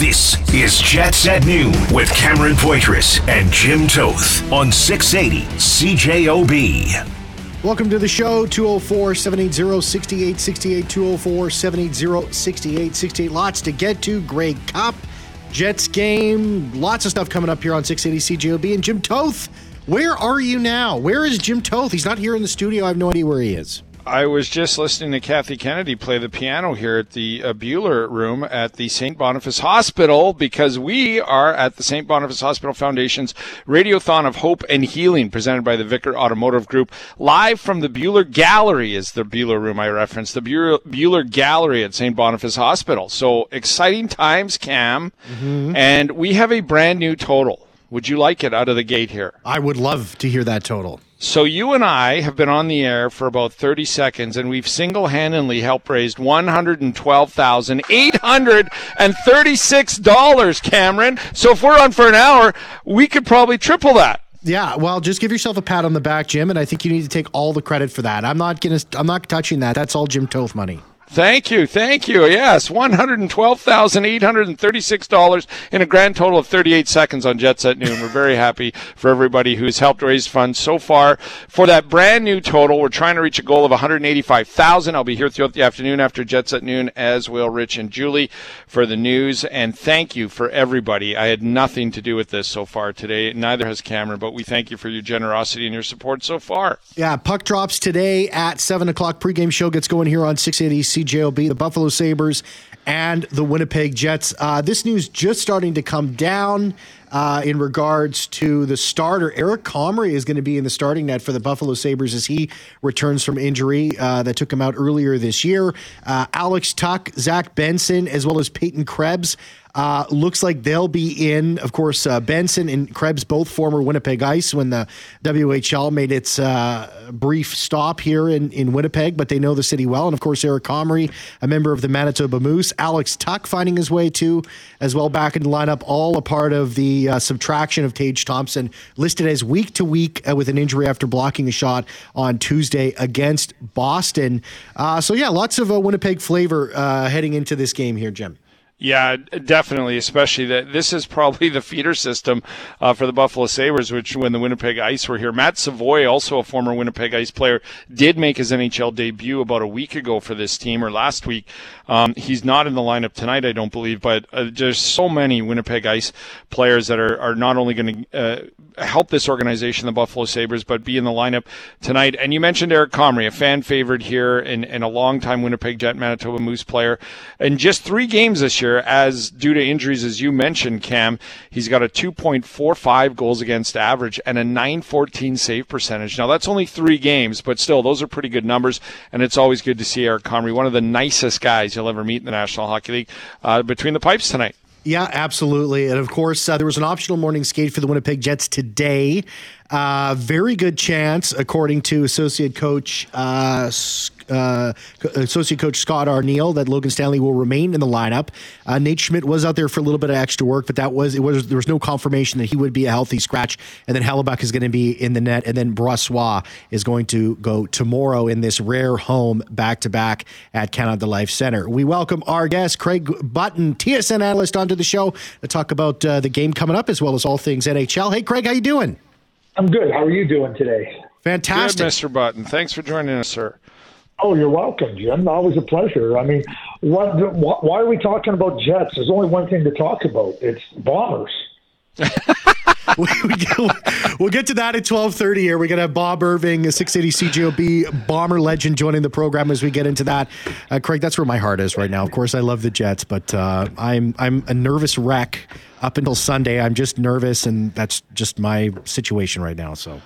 This is Jets at Noon with Cameron Poitras and Jim Toth on 680 CJOB. Welcome to the show, 204 780 6868. 204 780 6868. Lots to get to. Grey Cup, Jets game, lots of stuff coming up here on 680 CJOB. And Jim Toth, where are you now? Where is Jim Toth? He's not here in the studio. I have no idea where he is. I was just listening to Kathy Kennedy play the piano here at the uh, Buhler room at the St. Boniface Hospital because we are at the St. Boniface Hospital Foundation's Radiothon of Hope and Healing presented by the Vickar Automotive Group. Live from the Buhler Gallery is the Buhler room I referenced, the Buhler Gallery at St. Boniface Hospital. So exciting times, Cam. Mm-hmm. And we have a brand new total. Would you like it out of the gate here? I would love to hear that total. So you and I have been on the air for about 30 seconds and we've single-handedly helped raise $112,836, Cameron. So if we're on for an hour, we could probably triple that. Yeah, well, just give yourself a pat on the back, Jim, and I think you need to take all the credit for that. I'm not gonna, I'm not touching that. That's all Jim Toth money. Thank you, thank you. Yes, one hundred and twelve thousand eight hundred and thirty-six dollars in a grand total of thirty-eight seconds on Jets at Noon. We're very happy for everybody who's helped raise funds so far for that brand new total. We're trying to reach a goal of one hundred eighty-five thousand. I'll be here throughout the afternoon after Jets at Noon, as will Rich and Julie for the news. And thank you for everybody. I had nothing to do with this so far today. Neither has Cameron, but we thank you for your generosity and your support so far. Yeah, puck drops today at seven o'clock. Pregame show gets going here on six eighty CJOB, the Buffalo Sabres and the Winnipeg Jets. Uh, this news just starting to come down. Uh, in regards to the starter, Eric Comrie is going to be in the starting net for the Buffalo Sabres as he returns from injury uh, that took him out earlier this year. Uh, Alex Tuch, Zach Benson, as well as Peyton Krebs uh, looks like they'll be in. Of course, uh, Benson and Krebs, both former Winnipeg Ice, when the WHL made its uh, brief stop here in, in Winnipeg, but they know the city well. And of course, Eric Comrie, a member of the Manitoba Moose. Alex Tuch finding his way too, as well, back in the lineup, all a part of the uh, subtraction of Tage Thompson, listed as week to week uh, with an injury after blocking a shot on Tuesday against Boston. Uh, so, yeah, lots of Winnipeg flavor heading into this game here, Jim. Yeah, definitely. Especially that this is probably the feeder system uh, for the Buffalo Sabres, which when the Winnipeg Ice were here, Matt Savoie, also a former Winnipeg Ice player, did make his NHL debut about a week ago for this team or last week. Um, he's not in the lineup tonight, I don't believe, but uh, there's so many Winnipeg Ice players that are, are not only going to uh, help this organization, the Buffalo Sabres, but be in the lineup tonight. And you mentioned Eric Comrie, a fan favorite here and, and a longtime Winnipeg Jet Manitoba Moose player. In just three games this year, as due to injuries, as you mentioned, Cam, he's got a 2.45 goals against average and a 914 save percentage. Now, that's only three games, but still, those are pretty good numbers. And it's always good to see Eric Comrie, one of the nicest guys you'll ever meet in the National Hockey League, uh, between the pipes tonight. Yeah, absolutely. And of course, uh, there was an optional morning skate for the Winnipeg Jets today. Uh, very good chance, according to associate coach uh, uh, associate coach Scott Arniel, that Logan Stanley will remain in the lineup. Uh, Nate Schmidt was out there for a little bit of extra work, but that was it was there was no confirmation that he would be a healthy scratch. And then Hellebuyck is going to be in the net, and then Brossoit is going to go tomorrow in this rare home back to back at Canada Life Center. We welcome our guest Craig Button, TSN analyst, onto the show to talk about uh, the game coming up as well as all things NHL. Hey, Craig, how you doing? I'm good. How are you doing today? Fantastic, good, Mr. Button. Thanks for joining us, sir. Oh, you're welcome, Jim. Always a pleasure. I mean, what, why are we talking about jets? There's only one thing to talk about. It's bombers. we, will get to that at 12.30 here. We're going to have Bob Irving, a 680 CJOB bomber legend, joining the program as we get into that. Uh, Craig, that's where my heart is right now. Of course, I love the Jets, but uh, I'm, I'm a nervous wreck up until Sunday. I'm just nervous, and that's just my situation right now, so...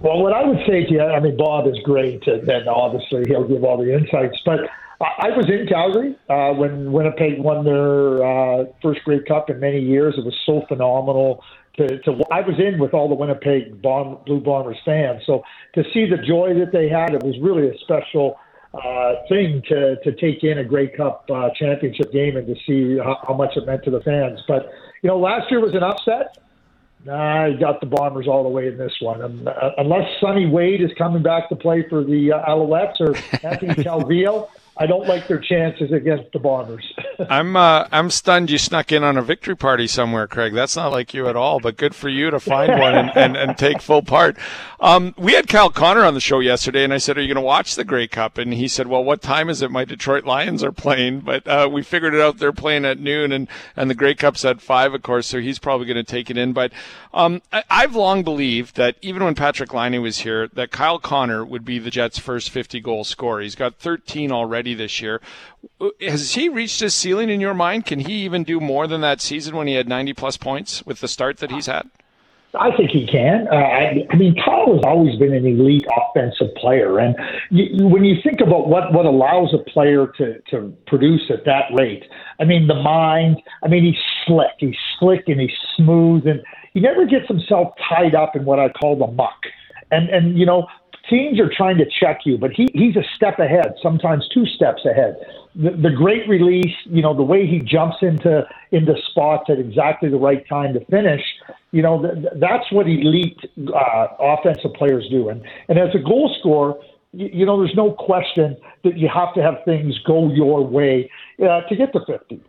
Well, what I would say to you, I mean, Bob is great, and then obviously he'll give all the insights. But I was in Calgary uh, when Winnipeg won their uh, first Grey Cup in many years. It was so phenomenal. To, to I was in with all the Winnipeg Bomb, Blue Bombers fans, so to see the joy that they had, it was really a special uh, thing to to take in a Grey Cup uh, championship game and to see how, how much it meant to the fans. But you know, last year was an upset. I got the Bombers all the way in this one. Um, uh, unless Sonny Wade is coming back to play for the uh, Alouettes or Anthony Calvillo, I don't like their chances against the Bombers. I'm uh, I'm stunned you snuck in on a victory party somewhere, Craig. That's not like you at all, but good for you to find one and, and, and take full part. Um, we had Kyle Connor on the show yesterday, and I said, "Are you going to watch the Grey Cup?" And he said, "Well, what time is it? My Detroit Lions are playing." But uh, we figured it out. They're playing at noon, and and the Grey Cup's at five, of course. So he's probably going to take it in. But um, I, have long believed that even when Patrik Laine was here, that Kyle Connor would be the Jets' first 50 goal scorer. He's got 13 already this year. Has he reached his ceiling in your mind? Can he even do more than that season when he had 90 plus points with the start that he's had? I think he can. Uh, I, I mean, Kyle has always been an elite offensive player, and you, when you think about what what allows a player to to produce at that rate, I mean, the mind. I mean, he's slick. He's slick and he's smooth, and he never gets himself tied up in what I call the muck. And and you know, teams are trying to check you, but he, he's a step ahead, sometimes two steps ahead. The, the great release, you know, the way he jumps into into spots at exactly the right time to finish, you know, th- that's what elite uh, offensive players do. And and as a goal scorer, you, you know, there's no question that you have to have things go your way uh, to get to 50.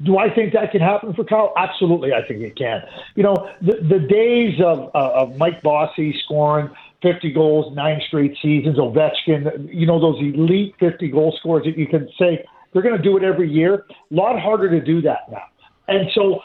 Do I think that can happen for Kyle? Absolutely, I think it can. You know, the, the days of, uh, of Mike Bossy scoring 50 goals, nine straight seasons, Ovechkin, you know, those elite 50 goal scorers that you can say they're going to do it every year. A lot harder to do that now. And so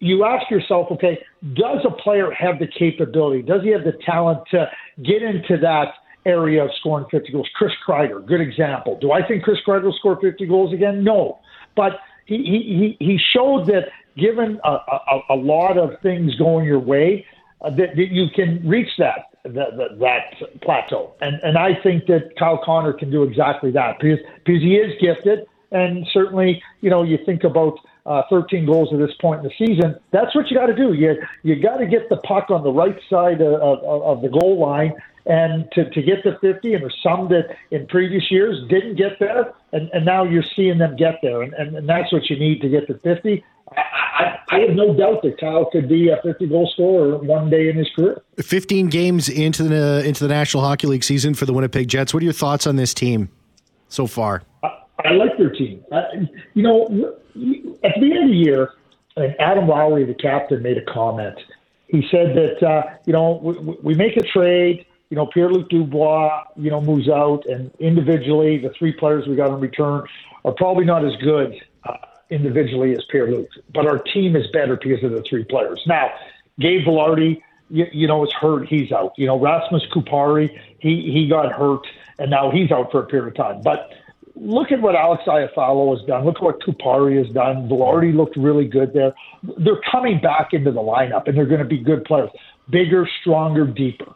you ask yourself, okay, does a player have the capability? Does he have the talent to get into that area of scoring 50 goals? Chris Kreider, good example. Do I think Chris Kreider will score 50 goals again? No. But he, he, he showed that given a, a, a lot of things going your way, uh, that, that you can reach that that, that, that plateau. And and I think that Kyle Connor can do exactly that because because he is gifted, and certainly you know you think about. Uh, 13 goals at this point in the season. That's what you got to do. You you got to get the puck on the right side of, of, of the goal line, and to, to get to 50. And there's some that in previous years didn't get there, and, and now you're seeing them get there, and, and, and that's what you need to get to 50. I, I, have no doubt that Kyle could be a 50 goal scorer one day in his career. 15 games into the into the National Hockey League season for the Winnipeg Jets. What are your thoughts on this team so far? I, I like their team. I, you know, at the end of the year, Adam Lowry, the captain, made a comment. He said that uh, you know we, we make a trade. You know, Pierre Luc Dubois, you know, moves out, and individually, the three players we got in return are probably not as good uh, individually as Pierre Luc, but our team is better because of the three players. Now, Gabe Vilardi, you, you know, is hurt. He's out. You know, Rasmus Kupari, he, he got hurt, and now he's out for a period of time. But look at what Alex Iafallo has done. Look at what Kupari has done. Vilardi looked really good there. They're coming back into the lineup, and they're going to be good players. Bigger, stronger, deeper,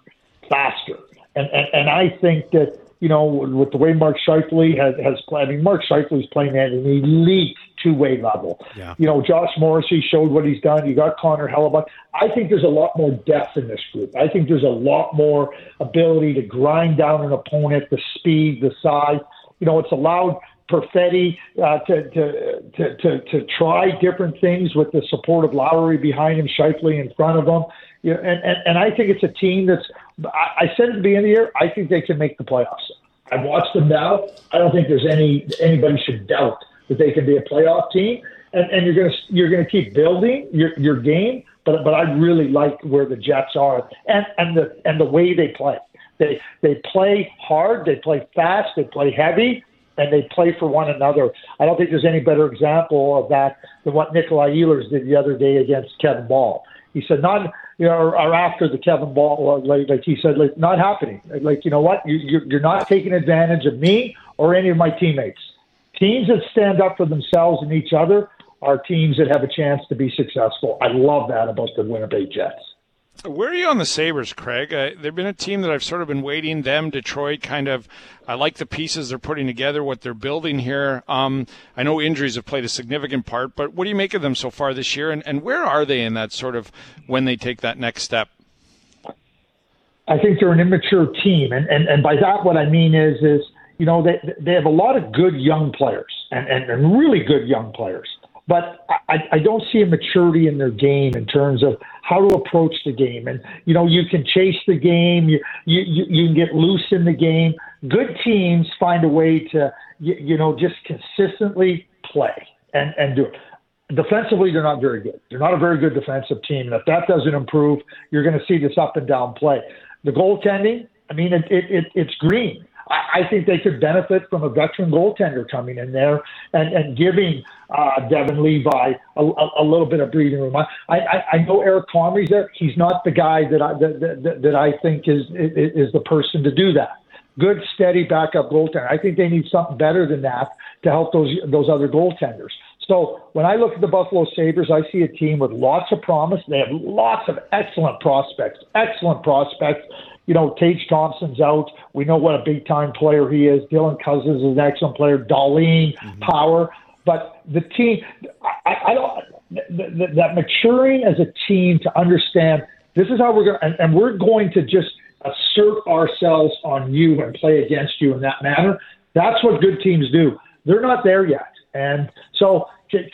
faster. And, and, and I think that you know, with the way Mark Scheifele has, has played. I mean, Mark Scheifele is playing at an elite two-way level. Yeah. You know, Josh Morrissey showed what he's done. You got Connor Hellebuyck. I think there's a lot more depth in this group. I think there's a lot more ability to grind down an opponent, the speed, the size. You know, it's allowed Perfetti uh, to, to, to, to, to try different things with the support of Lowry behind him, Scheifele in front of him. You know, and, and, and I think it's a team that's, I, I said at the beginning of the year, I think they can make the playoffs. I've watched them now. I don't think there's any anybody should doubt that they can be a playoff team. And, and you're gonna you're gonna keep building your your game, but but I really like where the Jets are and and the and the way they play. They they play hard, they play fast, they play heavy, and they play for one another. I don't think there's any better example of that than what Nikolai Ehlers did the other day against Kevin Bahl. He said, not, you know, or, after the Kevin Bahl, uh, like, like he said, like, not happening. Like, you know what? You, you're, you're not taking advantage of me or any of my teammates. Teams that stand up for themselves and each other are teams that have a chance to be successful. I love that about the Winnipeg Jets. Where are you on the Sabres, Craig? Uh, they've been a team that I've sort of been waiting. Them, Detroit, kind of. I like the pieces they're putting together, what they're building here. Um, I know injuries have played a significant part, but what do you make of them so far this year? And, and where are they in that sort of when they take that next step? I think they're an immature team, and, and, and by that what I mean is is you know they they have a lot of good young players and, and, and really good young players, but I, I don't see a maturity in their game in terms of how to approach the game. And you know, you can chase the game, you you you, can get loose in the game. Good teams find a way to you, you know just consistently play and and do it. Defensively, they're not very good. They're not a very good defensive team. And if that doesn't improve, you're going to see this up and down play. The goaltending, I mean, it, it, it it's green. I, I think they could benefit from a veteran goaltender coming in there and, and giving uh, Devon Levi a, a, a little bit of breathing room. I, I, I know Eric Comrie's there. He's not the guy that I that, that, that I think is, is is the person to do that. Good, steady backup goaltender. I think they need something better than that to help those those other goaltenders. So when I look at the Buffalo Sabres, I see a team with lots of promise. They have lots of excellent prospects, excellent prospects. You know, Tage Thompson's out. We know what a big time player he is. Dylan Cozens is an excellent player. Dahlin, mm-hmm. Power. But the team, I, I don't, that, that maturing as a team to understand this is how we're going to, and, and we're going to just assert ourselves on you and play against you in that manner. That's what good teams do. They're not there yet. And so can,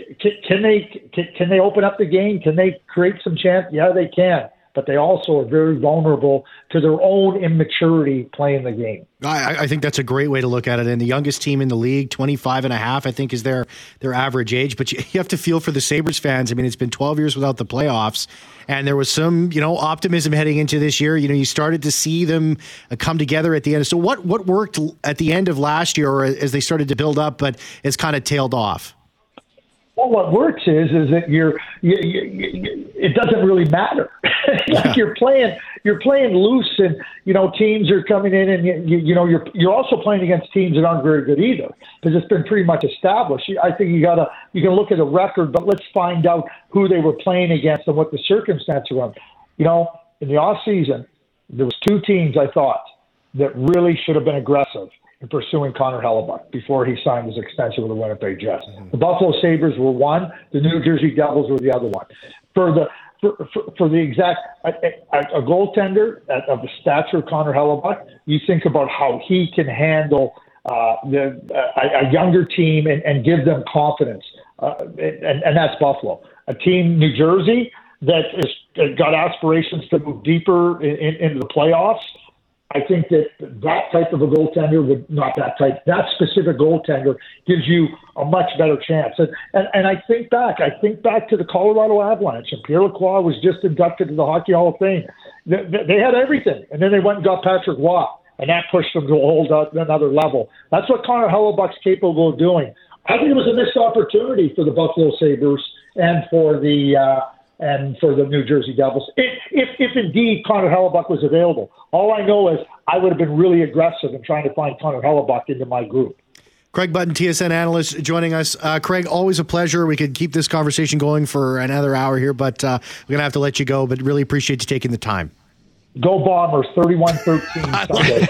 can they can, can they open up the game? Can they create some chance? Yeah, they can. But they also are very vulnerable to their own immaturity playing the game. I, I, think that's a great way to look at it. And the youngest team in the league, 25 and a half, I think is their their average age. But you, you have to feel for the Sabres fans. I mean, it's been 12 years without the playoffs. And there was some, you know, optimism heading into this year. You know, you started to see them uh, come together at the end. So what what worked at the end of last year or as they started to build up, but it's kind of tailed off? Well, what works is is that you're you, you, you, it doesn't really matter. like yeah. you're playing you're playing loose, and you know teams are coming in, and you, you know you're you're also playing against teams that aren't very good either because it's been pretty much established. I think you gotta you can look at the record, but let's find out who they were playing against and what the circumstances were. You know, in the off season, there was two teams I thought that really should have been aggressive in pursuing Connor Hellebuyck before he signed his extension with the Winnipeg Jets. Mm-hmm. The Buffalo Sabres were one, the New Jersey Devils were the other one. For the for, for, for the exact a, a, a goaltender of the stature of Connor Hellebuyck, you think about how he can handle uh, the, a, a younger team and, and give them confidence, uh, and, and that's Buffalo. A team, New Jersey, that has got aspirations to move deeper in, in, into the playoffs I think that that type of a goaltender would not that type, that specific goaltender gives you a much better chance. And, and, and I think back, I think back to the Colorado Avalanche, and Pierre Lacroix was just inducted to the Hockey Hall of Fame. They, they had everything, and then they went and got Patrick Roy, and that pushed them to a whole another level. That's what Connor Hellebuyck's capable of doing. I think it was a missed opportunity for the Buffalo Sabres and for the uh, and for the New Jersey Devils. If, if, if indeed Connor Hellebuyck was available, all I know is I would have been really aggressive in trying to find Connor Hellebuyck into my group. Craig Button, TSN analyst, joining us. Uh, Craig, always a pleasure. We could keep this conversation going for another hour here, but uh, we're going to have to let you go. But really appreciate you taking the time. Go Bombers, 31-13 Sunday.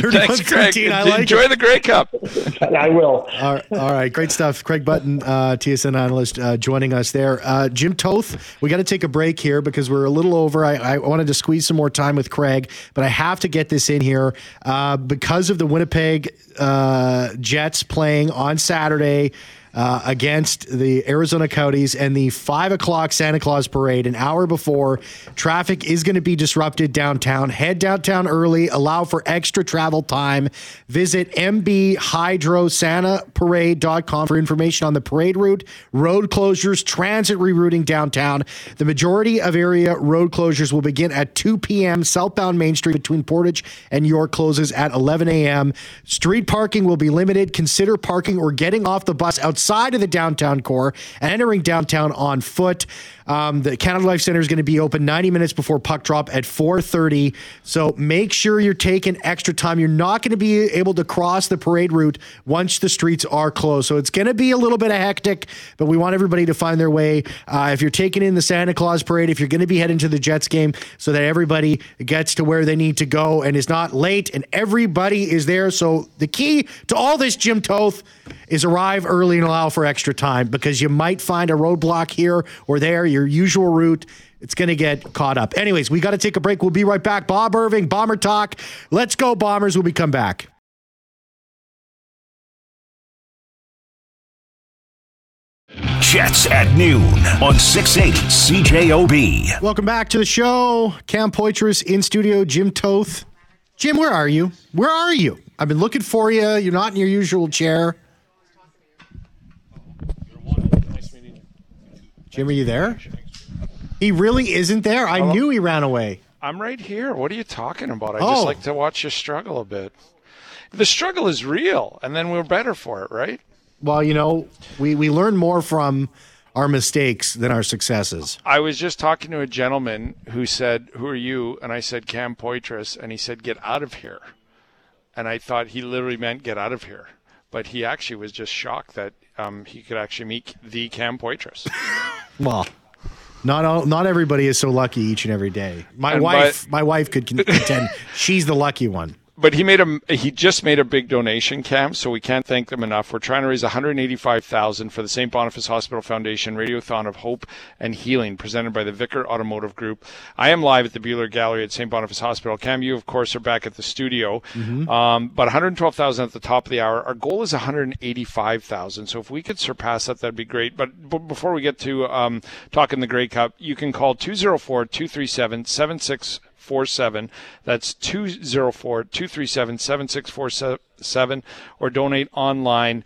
31-13, I like Enjoy it. the Grey Cup. I will. All right, all right, great stuff. Craig Button, uh, TSN analyst, uh, joining us there. Uh, Jim Toth, we got to take a break here because we're a little over. I, I, wanted to squeeze some more time with Craig, but I have to get this in here uh, because of the Winnipeg uh, Jets playing on Saturday uh, against the Arizona Coyotes and the five o'clock Santa Claus parade an hour before. Traffic is going to be disrupted downtown. Head downtown early, allow for extra travel time. Visit mbhydrosantaparade.com for information on the parade route, road closures, transit rerouting downtown. The majority of area road closures will begin at 2 p.m. Southbound Main Street between Portage and York closes at 11 a.m. Street parking will be limited. Consider parking or getting off the bus outside outside of the downtown core and entering downtown on foot. Um, the Canada Life Center is going to be open 90 minutes before puck drop at 4:30. So make sure you're taking extra time. You're not going to be able to cross the parade route once the streets are closed. So it's going to be a little bit of hectic, but we want everybody to find their way. Uh, if you're taking in the Santa Claus parade, if you're going to be heading to the Jets game, so that everybody gets to where they need to go and is not late, and everybody is there. So the key to all this, Jim Toth, is arrive early and allow for extra time because you might find a roadblock here or there. You're your usual route. It's going to get caught up. Anyways, we got to take a break. We'll be right back. Bob Irving, Bomber Talk. Let's go, Bombers, when we come back. Jets at noon on 680 CJOB. Welcome back to the show. Cam Poitras in studio, Jim Toth. Jim, where are you? Where are you? I've been looking for you. You're not in your usual chair. Jim, are you there? He really isn't there. I Oh. knew he ran away. I'm right here. What are you talking about? I Oh. just like to watch you struggle a bit. The struggle is real, and then we're better for it, right? Well, you know, we, we learn more from our mistakes than our successes. I was just talking to a gentleman who said, "Who are you?" And I said, "Cam Poitras," and he said, "Get out of here." And I thought he literally meant "Get out of here," but he actually was just shocked that um, he could actually meet the Cam Poitras. Well, not all, not everybody is so lucky each and every day. My And wife, my wife could con- contend she's the lucky one. But he made a he just made a big donation Cam, so we can't thank them enough. We're trying to raise 185,000 for the St. Boniface Hospital Foundation Radiothon of Hope and Healing presented by the Vickar Automotive Group. I am live at the Buhler Gallery at St. Boniface Hospital. Cam, you of course are back at the studio. Um, but 112,000 at the top of the hour. Our goal is 185,000. So if we could surpass that, that'd be great. But b- before we get to um, talking the Grey Cup, you can call 204 237 7647. That's 204 237 7647 or donate online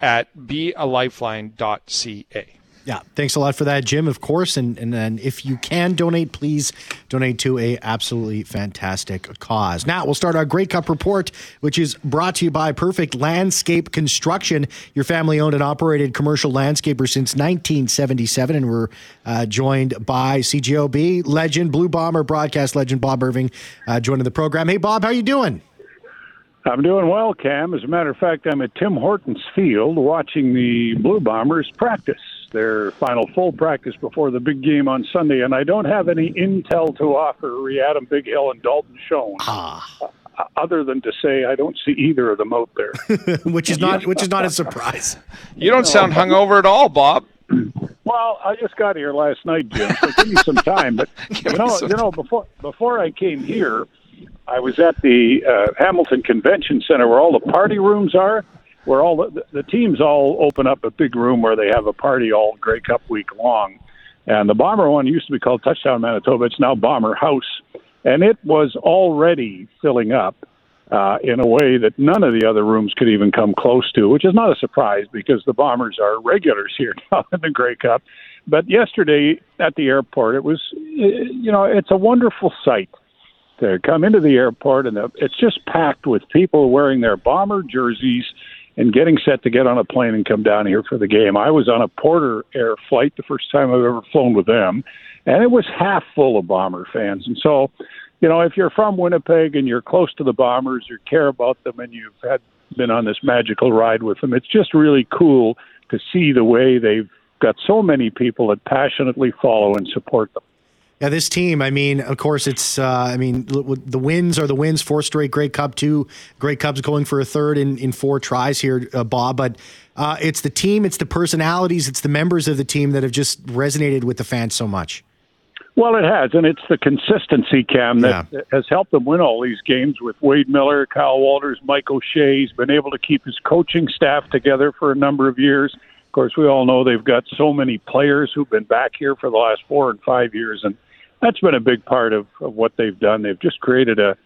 at bealifeline.ca. Yeah, thanks a lot for that, Jim. Of course, and and if you can donate, please donate to a absolutely fantastic cause. Now we'll start our Grey Cup report, which is brought to you by Perfect Landscape Construction, your family-owned and operated commercial landscaper since 1977, and we're uh, joined by CJOB legend, Blue Bomber broadcast legend Bob Irving, uh, joining the program. Hey, Bob, how are you doing? I'm doing well, Cam. As a matter of fact, I'm at Tim Hortons Field watching the Blue Bombers practice their final full practice before the big game on Sunday, and I don't have any intel to offer re Adam Bighill and Dalton Schoen. Ah, Other than to say, I don't see either of them out there. which is not which is not a surprise. You don't sound hungover at all, Bob. Well, I just got here last night, Jim. So give me some time. But you know, you know, before before I came here, I was at the uh, Hamilton Convention Center where all the party rooms are, where all the, the teams all open up a big room where they have a party all Grey Cup week long. And the Bomber one used to be called Touchdown Manitoba. It's now Bomber House, and it was already filling up uh, in a way that none of the other rooms could even come close to, which is not a surprise because the Bombers are regulars here now in the Grey Cup. But yesterday at the airport, it was, you know, it's a wonderful sight to come into the airport, and the, it's just packed with people wearing their Bomber jerseys and getting set to get on a plane and come down here for the game. I was on a Porter Air flight the first time I've ever flown with them, and it was half full of Bomber fans. And so, you know, if you're from Winnipeg and you're close to the Bombers, you care about them, and you've had been on this magical ride with them, it's just really cool to see the way they've got so many people that passionately follow and support them. Yeah, this team. I mean, of course, it's. Uh, I mean, the wins are the wins. Four straight Grey Cup, two Grey Cups going for a third in, in four tries here, uh, Bob. But uh, it's the team, it's the personalities, it's the members of the team that have just resonated with the fans so much. Well, it has, and it's the consistency, Cam, that Yeah. has helped them win all these games with Wade Miller, Kyle Walters, Mike O'Shea. He's been able to keep his coaching staff together for a number of years. Of course, we all know they've got so many players who've been back here for the last four and five years, and that's been a big part of, of what they've done. They've just created a,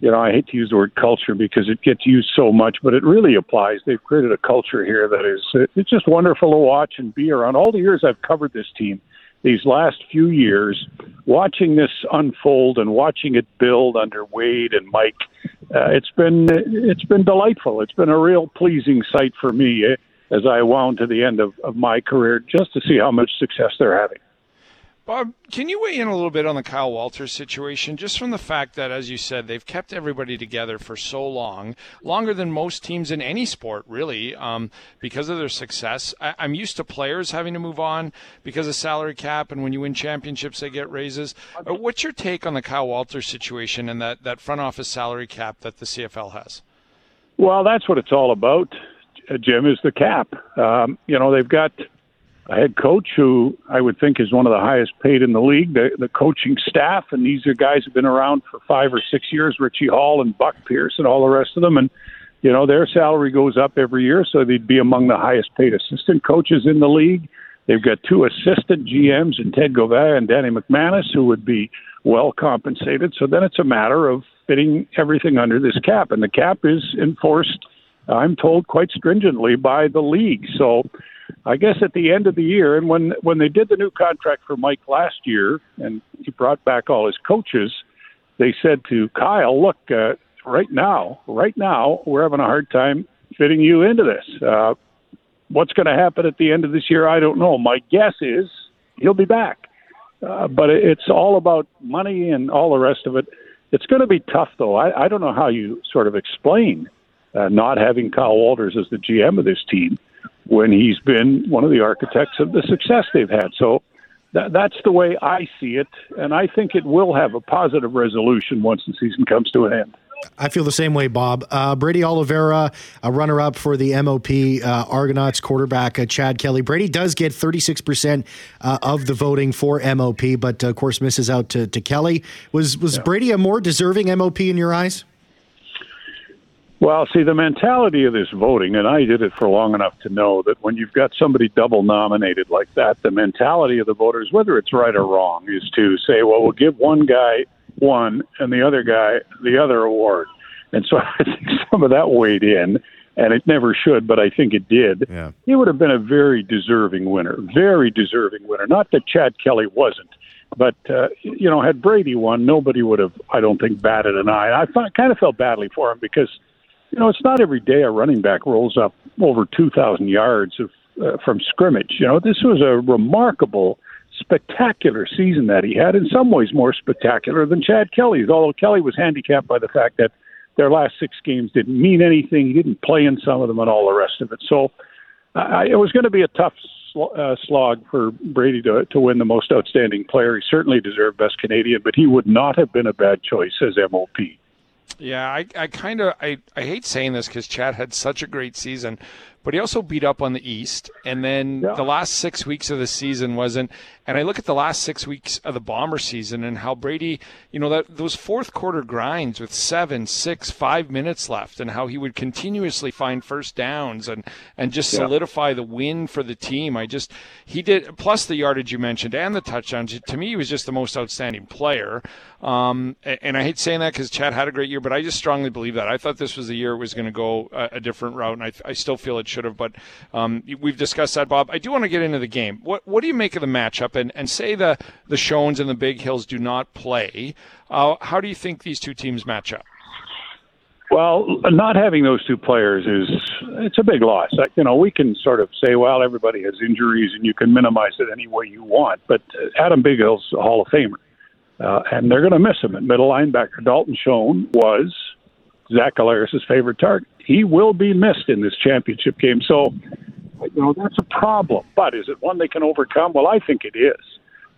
you know, I hate to use the word culture because it gets used so much, but it really applies. They've created a culture here that is, it's just wonderful to watch and be around. All the years I've covered this team, these last few years, watching this unfold and watching it build under Wade and Mike, uh, it's been it's been delightful. It's been a real pleasing sight for me eh, as I wound to the end of, of my career, just to see how much success they're having. Bob, can you weigh in a little bit on the Kyle Walters situation, just from the fact that, as you said, they've kept everybody together for so long, longer than most teams in any sport, really, um, because of their success. I- I'm used to players having to move on because of salary cap, and when you win championships, they get raises. Uh, What's your take on the Kyle Walters situation and that, that front office salary cap that the CFL has? Well, that's what it's all about, Jim, is the cap. Um, you know, they've got a head coach who I would think is one of the highest paid in the league, the, the coaching staff, and these are guys who've been around for five or six years, Richie Hall and Buck Pierce and all the rest of them. And, you know, their salary goes up every year, so they'd be among the highest paid assistant coaches in the league. They've got two assistant GMs in Ted Goveia and Danny McManus who would be well compensated. So then it's a matter of fitting everything under this cap. And the cap is enforced, I'm told, quite stringently by the league. So I guess at the end of the year, and when when they did the new contract for Mike last year, and he brought back all his coaches, they said to Kyle, "Look, uh, right now, right now, we're having a hard time fitting you into this. Uh, what's going to happen at the end of this year? I don't know. My guess is he'll be back, uh, but it's all about money and all the rest of it. It's going to be tough, though. I, I don't know how you sort of explain uh, not having Kyle Walters as the GM of this team when he's been one of the architects of the success they've had. So that, that's the way I see it, and I think it will have a positive resolution once the season comes to an end. I feel the same way, Bob. Uh, Brady Oliveira, a runner up for the MOP uh, Argonauts quarterback, uh, Chad Kelly. Brady does get 36% uh, of the voting for MOP, but uh, of course misses out to, to Kelly. Was, was yeah. Brady a more deserving MOP in your eyes? Well, see, the mentality of this voting, and I did it for long enough to know that when you've got somebody double nominated like that, the mentality of the voters, whether it's right or wrong, is to say, well, we'll give one guy one and the other guy the other award. And so I think some of that weighed in, and it never should, but I think it did. Yeah. He would have been a very deserving winner, very deserving winner. Not that Chad Kelly wasn't, but uh, you know, had Brady won, nobody would have, I don't think, batted an eye. I kind of felt badly for him because you know, it's not every day a running back rolls up over 2,000 yards of, uh, from scrimmage. You know, this was a remarkable, spectacular season that he had. In some ways, more spectacular than Chad Kelly's. Although Kelly was handicapped by the fact that their last six games didn't mean anything. He didn't play in some of them, and all the rest of it. So, uh, it was going to be a tough sl- uh, slog for Brady to to win the most outstanding player. He certainly deserved best Canadian, but he would not have been a bad choice as MOP. Yeah, I, I kind of I, I hate saying this because Chad had such a great season, but he also beat up on the East. And then yeah. the last six weeks of the season wasn't. And I look at the last six weeks of the Bomber season and how Brady, you know, that those fourth quarter grinds with seven, six, five minutes left, and how he would continuously find first downs and and just yeah. solidify the win for the team. I just he did plus the yardage you mentioned and the touchdowns. To me, he was just the most outstanding player. Um, and I hate saying that because Chad had a great year, but I just strongly believe that. I thought this was the year it was going to go a, a, different route, and I, I still feel it should have. But um, we've discussed that, Bob. I do want to get into the game. What what do you make of the matchup? And and say the the Schoens and the Bighills do not play. Uh, how do you think these two teams match up? Well, not having those two players is it's a big loss. You know, we can sort of say, well, everybody has injuries, and you can minimize it any way you want. But Adam Bighill's a Hall of Famer, uh, and they're going to miss him at middle linebacker. Dalton Schoen was Zach Collaros' favorite target. He will be missed in this championship game. So, you know, that's a problem. But is it one they can overcome? Well, I think it is.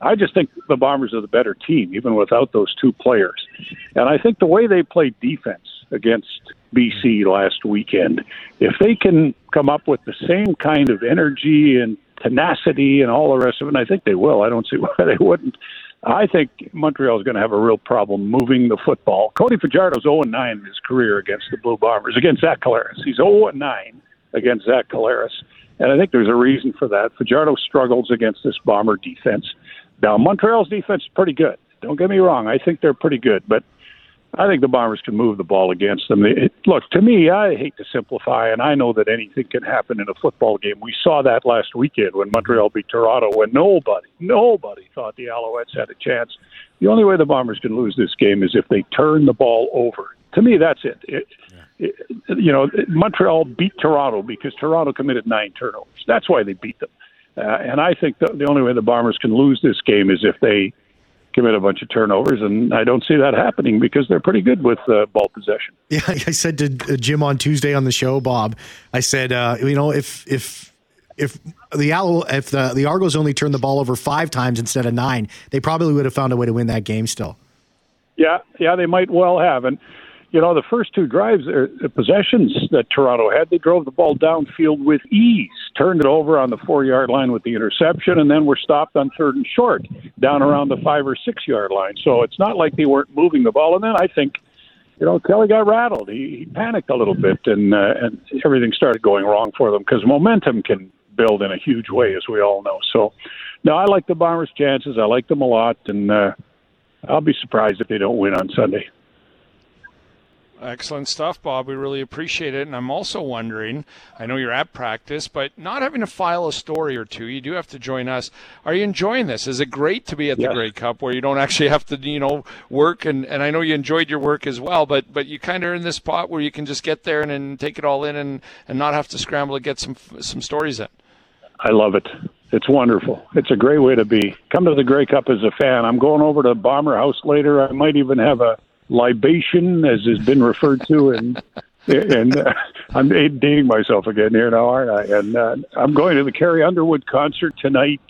I just think the Bombers are the better team, even without those two players. And I think the way they played defense against BC last weekend, if they can come up with the same kind of energy and tenacity and all the rest of it, and I think they will. I don't see why they wouldn't. I think Montreal is going to have a real problem moving the football. Cody Fajardo's 0 9 in his career against the Blue Bombers, against Zach Collaros. He's 0 9 against Zach Collaros. And I think there's a reason for that. Fajardo struggles against this Bomber defense. Now, Montreal's defense is pretty good. Don't get me wrong. I think they're pretty good, but I think the Bombers can move the ball against them. It, look, to me, I hate to simplify, and I know that anything can happen in a football game. We saw that last weekend when Montreal beat Toronto, when nobody, nobody thought the Alouettes had a chance. The only way the Bombers can lose this game is if they turn the ball over. To me, that's it. it, it you know, Montreal beat Toronto because Toronto committed nine turnovers. That's why they beat them. Uh, and I think the, the only way the Bombers can lose this game is if they commit a bunch of turnovers, and I don't see that happening because they're pretty good with uh, ball possession. Yeah, I said to uh, Jim on Tuesday on the show, Bob. I said, uh, you know, if if if the Owl, if the the Argos only turned the ball over five times instead of nine, they probably would have found a way to win that game. Still. Yeah, yeah, they might well have, and you know, the first two drives, uh, possessions that Toronto had, they drove the ball downfield with ease, turned it over on the four yard line with the interception, and then were stopped on third and short down around the five or six yard line. So it's not like they weren't moving the ball. And then I think, you know, Kelly got rattled. He, he panicked a little bit, and uh, and everything started going wrong for them because momentum can build in a huge way, as we all know. So, no, I like the Bombers' chances. I like them a lot, and uh, I'll be surprised if they don't win on Sunday. Excellent stuff, Bob. We really appreciate it. And I'm also wondering I know you're at practice, but not having to file a story or two, you do have to join us. Are you enjoying this? Is it great to be at the Grey Cup where you don't actually have to, you know, work? And, and I know you enjoyed your work as well, but, but you kind of are in this spot where you can just get there and, and take it all in and, and not have to scramble to get some, some stories in. I love it. It's wonderful. It's a great way to be. Come to the Grey Cup as a fan. I'm going over to Bomber House later. I might even have a libation, as has been referred to, and and uh, I'm dating myself again here now, aren't I? And uh, I'm going to the Carrie Underwood concert tonight.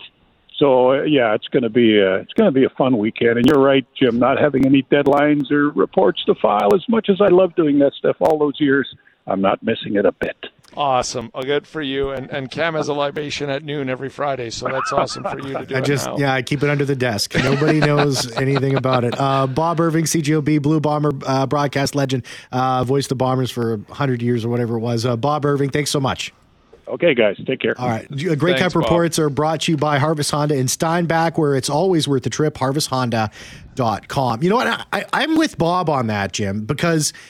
So uh, yeah, it's going to be a, it's going to be a fun weekend. And you're right, Jim. Not having any deadlines or reports to file, as much as I love doing that stuff all those years, I'm not missing it a bit. Awesome. Oh, good for you. And and Cam has a libation at noon every Friday, so that's awesome for you to do. I just now. yeah, I keep it under the desk. Nobody knows anything about it. Uh, Bob Irving, CJOB, Blue Bomber uh, broadcast legend, uh, voiced the Bombers for hundred years or whatever it was. Uh, Bob Irving, thanks so much. Okay, guys, take care. All right. Grey Cup reports are brought to you by Harvest Honda in Steinbach, where it's always worth the trip. HarvestHonda.com. You know what? I, I'm with Bob on that, Jim, because –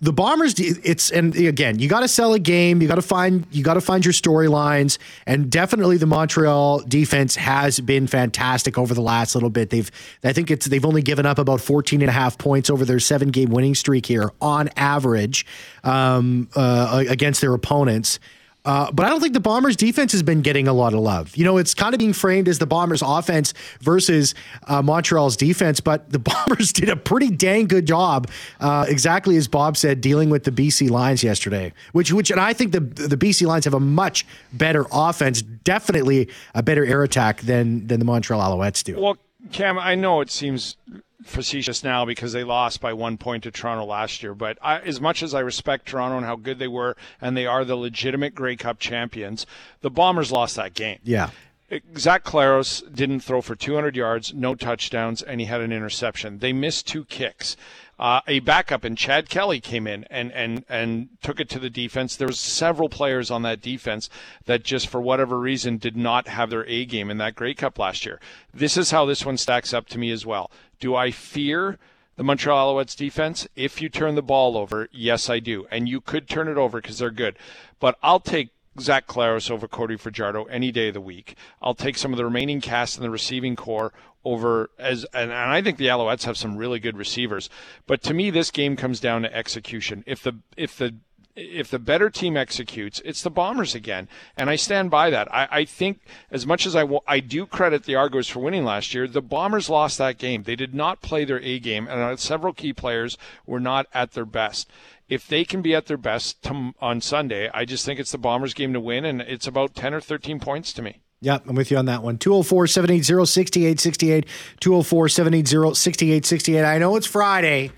the Bombers, it's and again, you got to sell a game. You got to find you got to find your storylines, and definitely the Montreal defense has been fantastic over the last little bit. They've I think it's they've only given up about 14 and a half points over their seven game winning streak here on average um, uh, against their opponents. Uh, but I don't think the Bombers' defense has been getting a lot of love. You know, it's kind of being framed as the Bombers' offense versus uh, Montreal's defense, but the Bombers did a pretty dang good job, uh, exactly as Bob said, dealing with the BC Lions yesterday. Which, which, and I think the the BC Lions have a much better offense, definitely a better air attack than than the Montreal Alouettes do. Well, Cam, I know it seems facetious now because they lost by one point to Toronto last year. But I, as much as I respect Toronto and how good they were, and they are the legitimate Grey Cup champions, the Bombers lost that game. Yeah. Eh, Zach Collaros didn't throw for 200 yards, no touchdowns, and he had an interception. They missed two kicks. Uh, a backup and Chad Kelly came in and, and, and took it to the defense. There was several players on that defense that just for whatever reason did not have their A game in that Grey Cup last year. This is how this one stacks up to me as well. Do I fear the Montreal Alouettes defense? If you turn the ball over, yes, I do. And you could turn it over because they're good. But I'll take Zach Collaros over Cody Fajardo any day of the week. I'll take some of the remaining cast in the receiving core over as and, and, I think the Alouettes have some really good receivers. But to me this game comes down to execution. If the if the if the better team executes, it's the Bombers again, and I stand by that. I, I think as much as I, w- I do credit the Argos for winning last year, the Bombers lost that game. They did not play their A game, and uh, several key players were not at their best. If they can be at their best to, on Sunday, I just think it's the Bombers' game to win, and it's about ten or thirteen points to me. Yep, I'm with you on that one. 204 780 6868. 204 780 6868. I know it's Friday,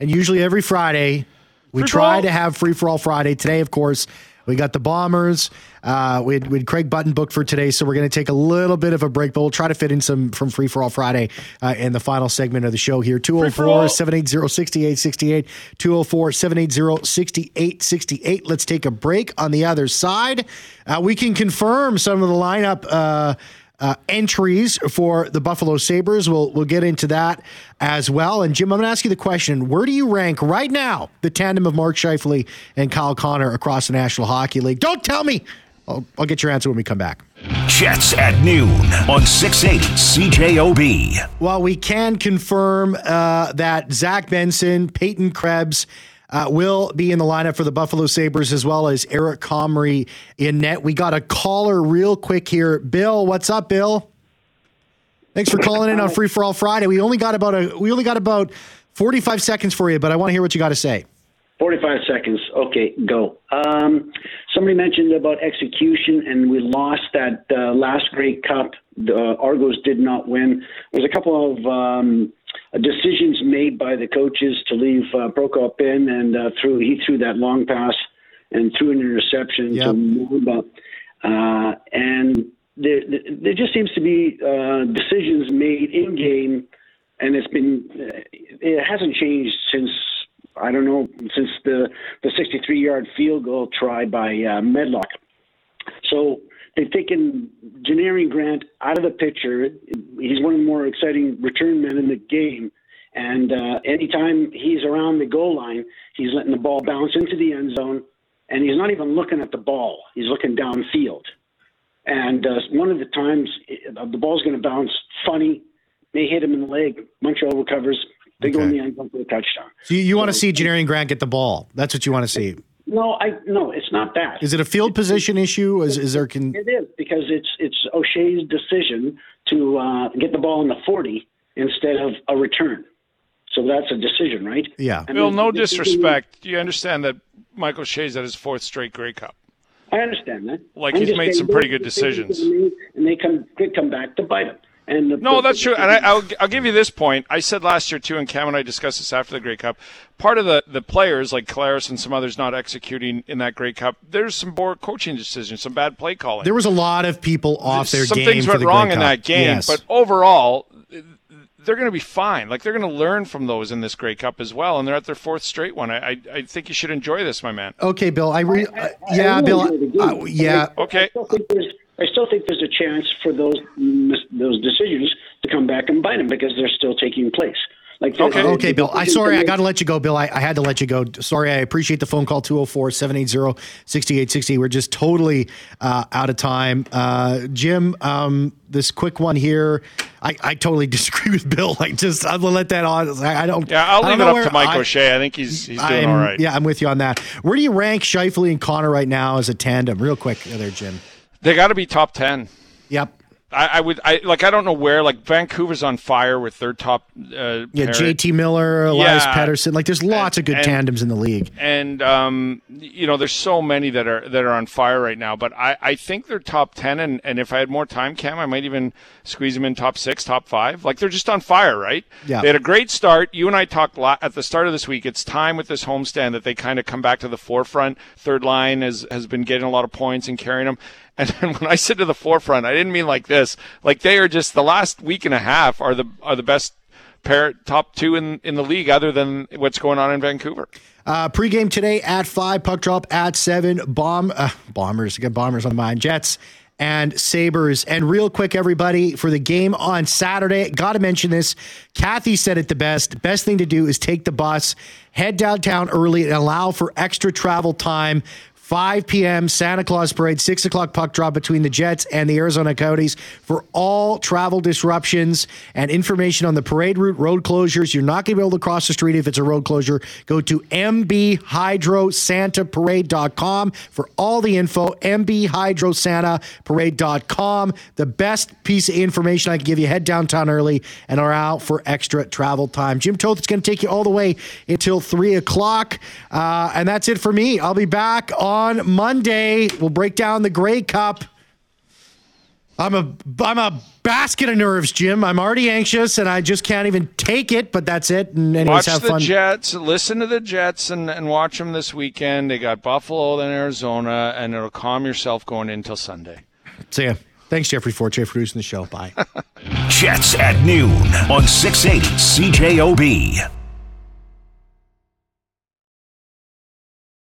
and usually every Friday we free try to have Free for All Friday. Today, of course, we got the Bombers. Uh, we, had, we had Craig Button booked for today, so we're going to take a little bit of a break, but we'll try to fit in some from Free for All Friday uh, in the final segment of the show here. 204 780 6868. 204 780 6868. Let's take a break on the other side. Uh, we can confirm some of the lineup uh, entries for the Buffalo Sabres. We'll we'll get into that as well. And Jim, I'm going to ask you the question: Where do you rank right now the tandem of Mark Scheifele and Kyle Connor across the National Hockey League? Don't tell me. I'll, I'll get your answer when we come back. Jets at noon on 680 CJOB. Well, we can confirm uh, that Zach Benson, Peyton Krebs, uh, will be in the lineup for the Buffalo Sabres as well as Eric Comrie in net. We got a caller real quick here. Bill, what's up, Bill? Thanks for calling in on Free for All Friday. We only got about a we only got about 45 seconds for you, but I want to hear what you got to say. 45 seconds. Okay, go. Um, somebody mentioned about execution, and we lost that uh, last Grey Cup. The Argos did not win. There's a couple of um, decisions made by the coaches to leave uh, Prokop in, and uh, threw he threw that long pass and threw an interception yep. to Mwamba. Uh, and there, there just seems to be uh, decisions made in game, and it's been it hasn't changed since I don't know since the the 63 yard field goal try by uh, Medlock. So they've taken Janarion Grant out of the picture. He's one of the more exciting return men in the game. And uh, anytime he's around the goal line, he's letting the ball bounce into the end zone, and he's not even looking at the ball. He's looking downfield. And uh, one of the times, uh, the ball's going to bounce funny, may hit him in the leg. Montreal recovers. They okay. go in the end zone for a touchdown. So you, you so, want to see Janarion Grant get the ball? That's what you want to see. No, I no, it's not that. Is it a field position issue? Is, is there? Con- it is because it's it's O'Shea's decision to uh, get the ball in the forty instead of a return. So that's a decision, right? Yeah. I Bill, no disrespect. Do you understand that Mike O'Shea's at his fourth straight Grey Cup? I understand that. Like I'm he's made some pretty good decisions, and they come could come back to bite him. And the, no, the, that's the, true. And I, will I'll give you this point. I said last year too, and Cam and I discussed this after the Grey Cup. Part of the the players like Collaros and some others not executing in that Grey Cup. There's some poor coaching decisions, some bad play calling. There was a lot of people off their some game. Some things went wrong in that game, yes. but overall, they're going to be fine. Like they're going to learn from those in this Grey Cup as well, and they're at their fourth straight one. I I, I think you should enjoy this, my man. Okay, Bill. I, re- I, I yeah, Bill. Uh, yeah. Okay. I still think there's a chance for those those decisions to come back and bite them because they're still taking place. Like okay, okay, Bill. I sorry, I got to let you go, Bill. I, I, had to let you go. Sorry, I appreciate the phone call 204-780-6860. We're just totally uh, out of time. Uh, Jim, um, this quick one here. I, I totally disagree with Bill. Like, just I'll let that on. I, I don't. Yeah, I'll leave it up to Mike I, O'Shea. I think he's he's doing I'm, all right. Yeah, I'm with you on that. Where do you rank Scheifele and Connor right now as a tandem? Real quick, there, Jim. They got to be top ten. Yep. I, I, would I like I don't know where like Vancouver's on fire with their top uh, yeah JT Miller Elias yeah. Pettersson like there's lots and, of good and, tandems in the league. and um, you know there's so many that are that are on fire right now but I, I think they're top ten and, and if I had more time Cam I might even squeeze them in top six top five. Like they're just on fire right? Yeah. They had a great start. You and I talked at the start of this week it's time with this homestand that they kind of come back to the forefront. Third line has has been getting a lot of points and carrying them and then when I said to the forefront, I didn't mean like this. Like they are just the last week and a half are the are the best pair top two in in the league, other than what's going on in Vancouver. Uh, pregame today at five, puck drop at seven. Bomb uh, bombers, get bombers on mine. Jets and Sabres. And real quick, everybody, for the game on Saturday, got to mention this. Kathy said it the best. Best thing to do is take the bus, head downtown early, and allow for extra travel time 5 p.m. Santa Claus Parade, 6 o'clock puck drop between the Jets and the Arizona Coyotes for all travel disruptions and information on the parade route, road closures. You're not going to be able to cross the street if it's a road closure. Go to mbhydrosantaparade.com for all the info. mbhydrosantaparade.com. The best piece of information I can give you. Head downtown early and are out for extra travel time. Jim Toth is going to take you all the way until 3 o'clock. Uh, and that's it for me. I'll be back on on Monday. We'll break down the Grey Cup. I'm a I'm a basket of nerves, Jim. I'm already anxious and I just can't even take it. But that's it. And anyways, watch have the fun. Jets. Listen to the Jets and, and watch them this weekend. They got Buffalo and Arizona, and it'll calm yourself going until Sunday. See ya. Thanks, Jeffrey Forte, for producing the show. Bye. Jets at noon on 680 CJOB.